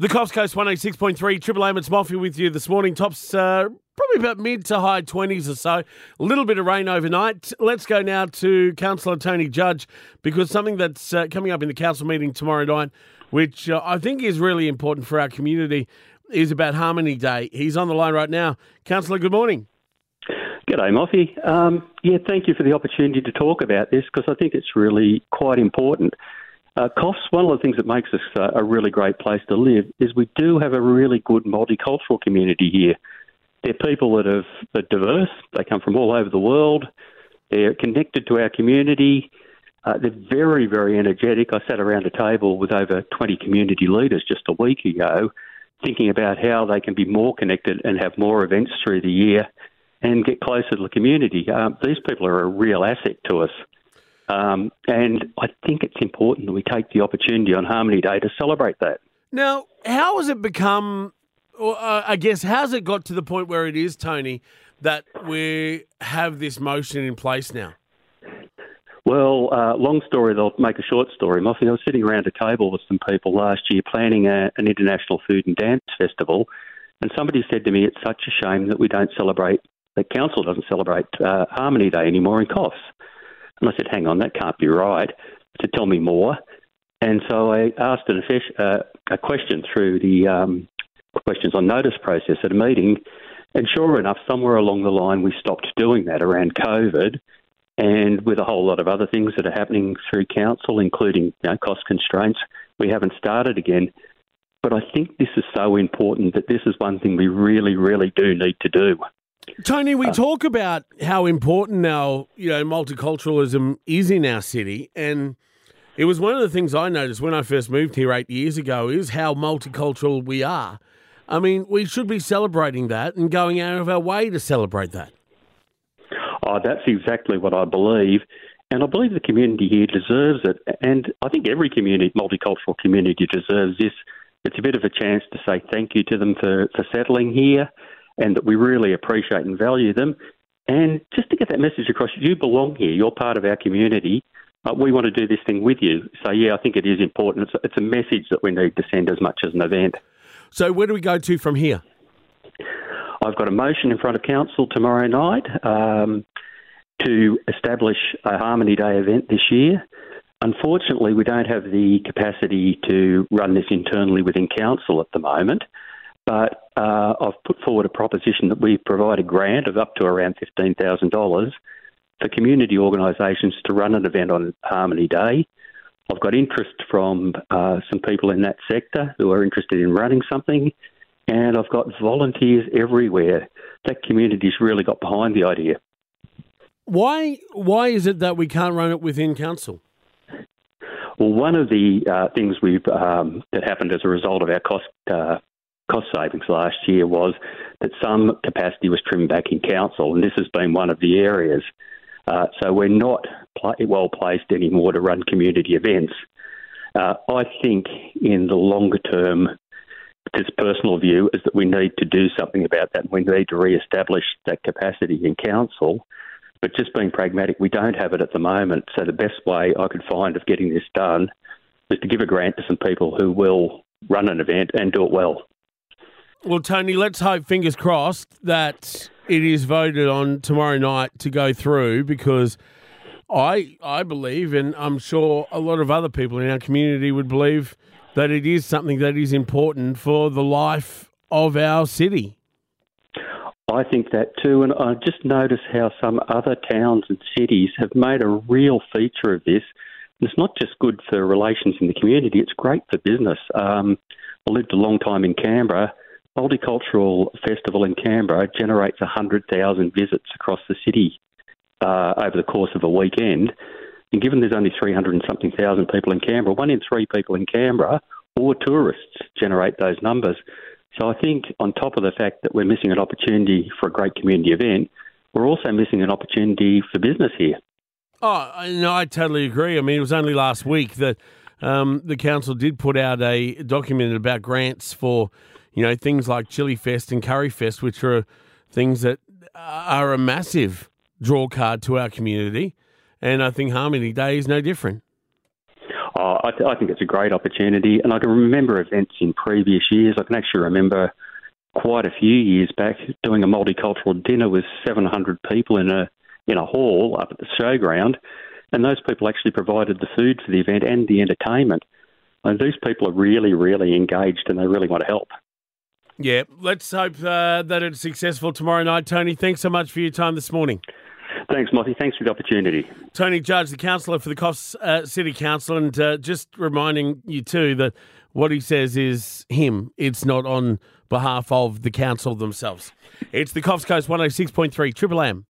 The Coffs Coast 186.3, Triple M, it's Moffy with you this morning. Tops uh, probably about mid to high 20s or so. A little bit of rain overnight. Let's go now to Councillor Tony Judge because something that's uh, coming up in the council meeting tomorrow night, which uh, I think is really important for our community, is about Harmony Day. He's on the line right now. Councillor, good morning. G'day, Moffy. Um, yeah, thank you for the opportunity to talk about this because I think it's really quite important. Uh, Coffs, one of the things that makes us uh, a really great place to live is we do have a really good multicultural community here. They're people that are, are diverse, they come from all over the world, they're connected to our community, uh, they're very, very energetic. I sat around a table with over 20 community leaders just a week ago thinking about how they can be more connected and have more events through the year and get closer to the community. Um, these people are a real asset to us. Um, and I think it's important that we take the opportunity on Harmony Day to celebrate that. Now, how has it become, or uh, I guess, how's it got to the point where it is, Tony, that we have this motion in place now? Well, uh, long story, they'll make a short story. Moffy, I was sitting around a table with some people last year planning a, an international food and dance festival, and somebody said to me, It's such a shame that we don't celebrate, the council doesn't celebrate uh, Harmony Day anymore in Coffs. And I said, hang on, that can't be right. To tell me more. And so I asked an, uh, a question through the um, questions on notice process at a meeting. And sure enough, somewhere along the line, we stopped doing that around COVID. And with a whole lot of other things that are happening through council, including you know, cost constraints, we haven't started again. But I think this is so important that this is one thing we really, really do need to do. Tony, we uh, talk about how important our you know multiculturalism is in our city, and it was one of the things I noticed when I first moved here eight years ago is how multicultural we are. I mean, we should be celebrating that and going out of our way to celebrate that. Oh, that's exactly what I believe. And I believe the community here deserves it. And I think every community, multicultural community deserves this. It's a bit of a chance to say thank you to them for, for settling here and that we really appreciate and value them. And just to get that message across, you belong here, you're part of our community. Uh, we want to do this thing with you. So, yeah, I think it is important. It's, it's a message that we need to send as much as an event. So, where do we go to from here? I've got a motion in front of council tomorrow night um, to establish a Harmony Day event this year. Unfortunately, we don't have the capacity to run this internally within council at the moment. But uh, I've put forward a proposition that we provide a grant of up to around $15,000 for community organisations to run an event on Harmony Day. I've got interest from uh, some people in that sector who are interested in running something, and I've got volunteers everywhere. That community's really got behind the idea. Why? Why is it that we can't run it within council? Well, one of the uh, things we've um, that happened as a result of our cost uh, cost savings last year was that some capacity was trimmed back in council, and this has been one of the areas. Uh, so we're not pl- well placed anymore to run community events. Uh, I think in the longer term, this personal view is that we need to do something about that. We need to re-establish that capacity in council. But just being pragmatic, we don't have it at the moment. So the best way I could find of getting this done is to give a grant to some people who will run an event and do it well. Well, Tony, let's hope, fingers crossed, that it is voted on tomorrow night to go through because I I believe, and I'm sure a lot of other people in our community would believe, that it is something that is important for the life of our city. I think that too, and I just notice how some other towns and cities have made a real feature of this. It's not just good for relations in the community; it's great for business. Um, I lived a long time in Canberra, Multicultural Festival in Canberra generates 100,000 visits across the city uh, over the course of a weekend. And given there's only 300 and something thousand people in Canberra, one in three people in Canberra or tourists generate those numbers. So I think, on top of the fact that we're missing an opportunity for a great community event, we're also missing an opportunity for business here. Oh, no, I totally agree. I mean, it was only last week that um, the council did put out a document about grants for you know, things like Chili Fest and Curry Fest, which are things that are a massive draw card to our community. And I think Harmony Day is no different. Oh, I, th- I think it's a great opportunity, and I can remember events in previous years. I can actually remember quite a few years back doing a multicultural dinner with 700 people in a in a hall up at the showground, and those people actually provided the food for the event and the entertainment. And these people are really, really engaged, and they really want to help. Yeah, let's hope uh, that it's successful tomorrow night, Tony. Thanks so much for your time this morning. Thanks, Moffy. Thanks for the opportunity. Tony Judge, the councillor for the Coffs uh, City Council, and uh, just reminding you too that what he says is him. It's not on behalf of the council themselves. It's the Coffs Coast 106.3 Triple M.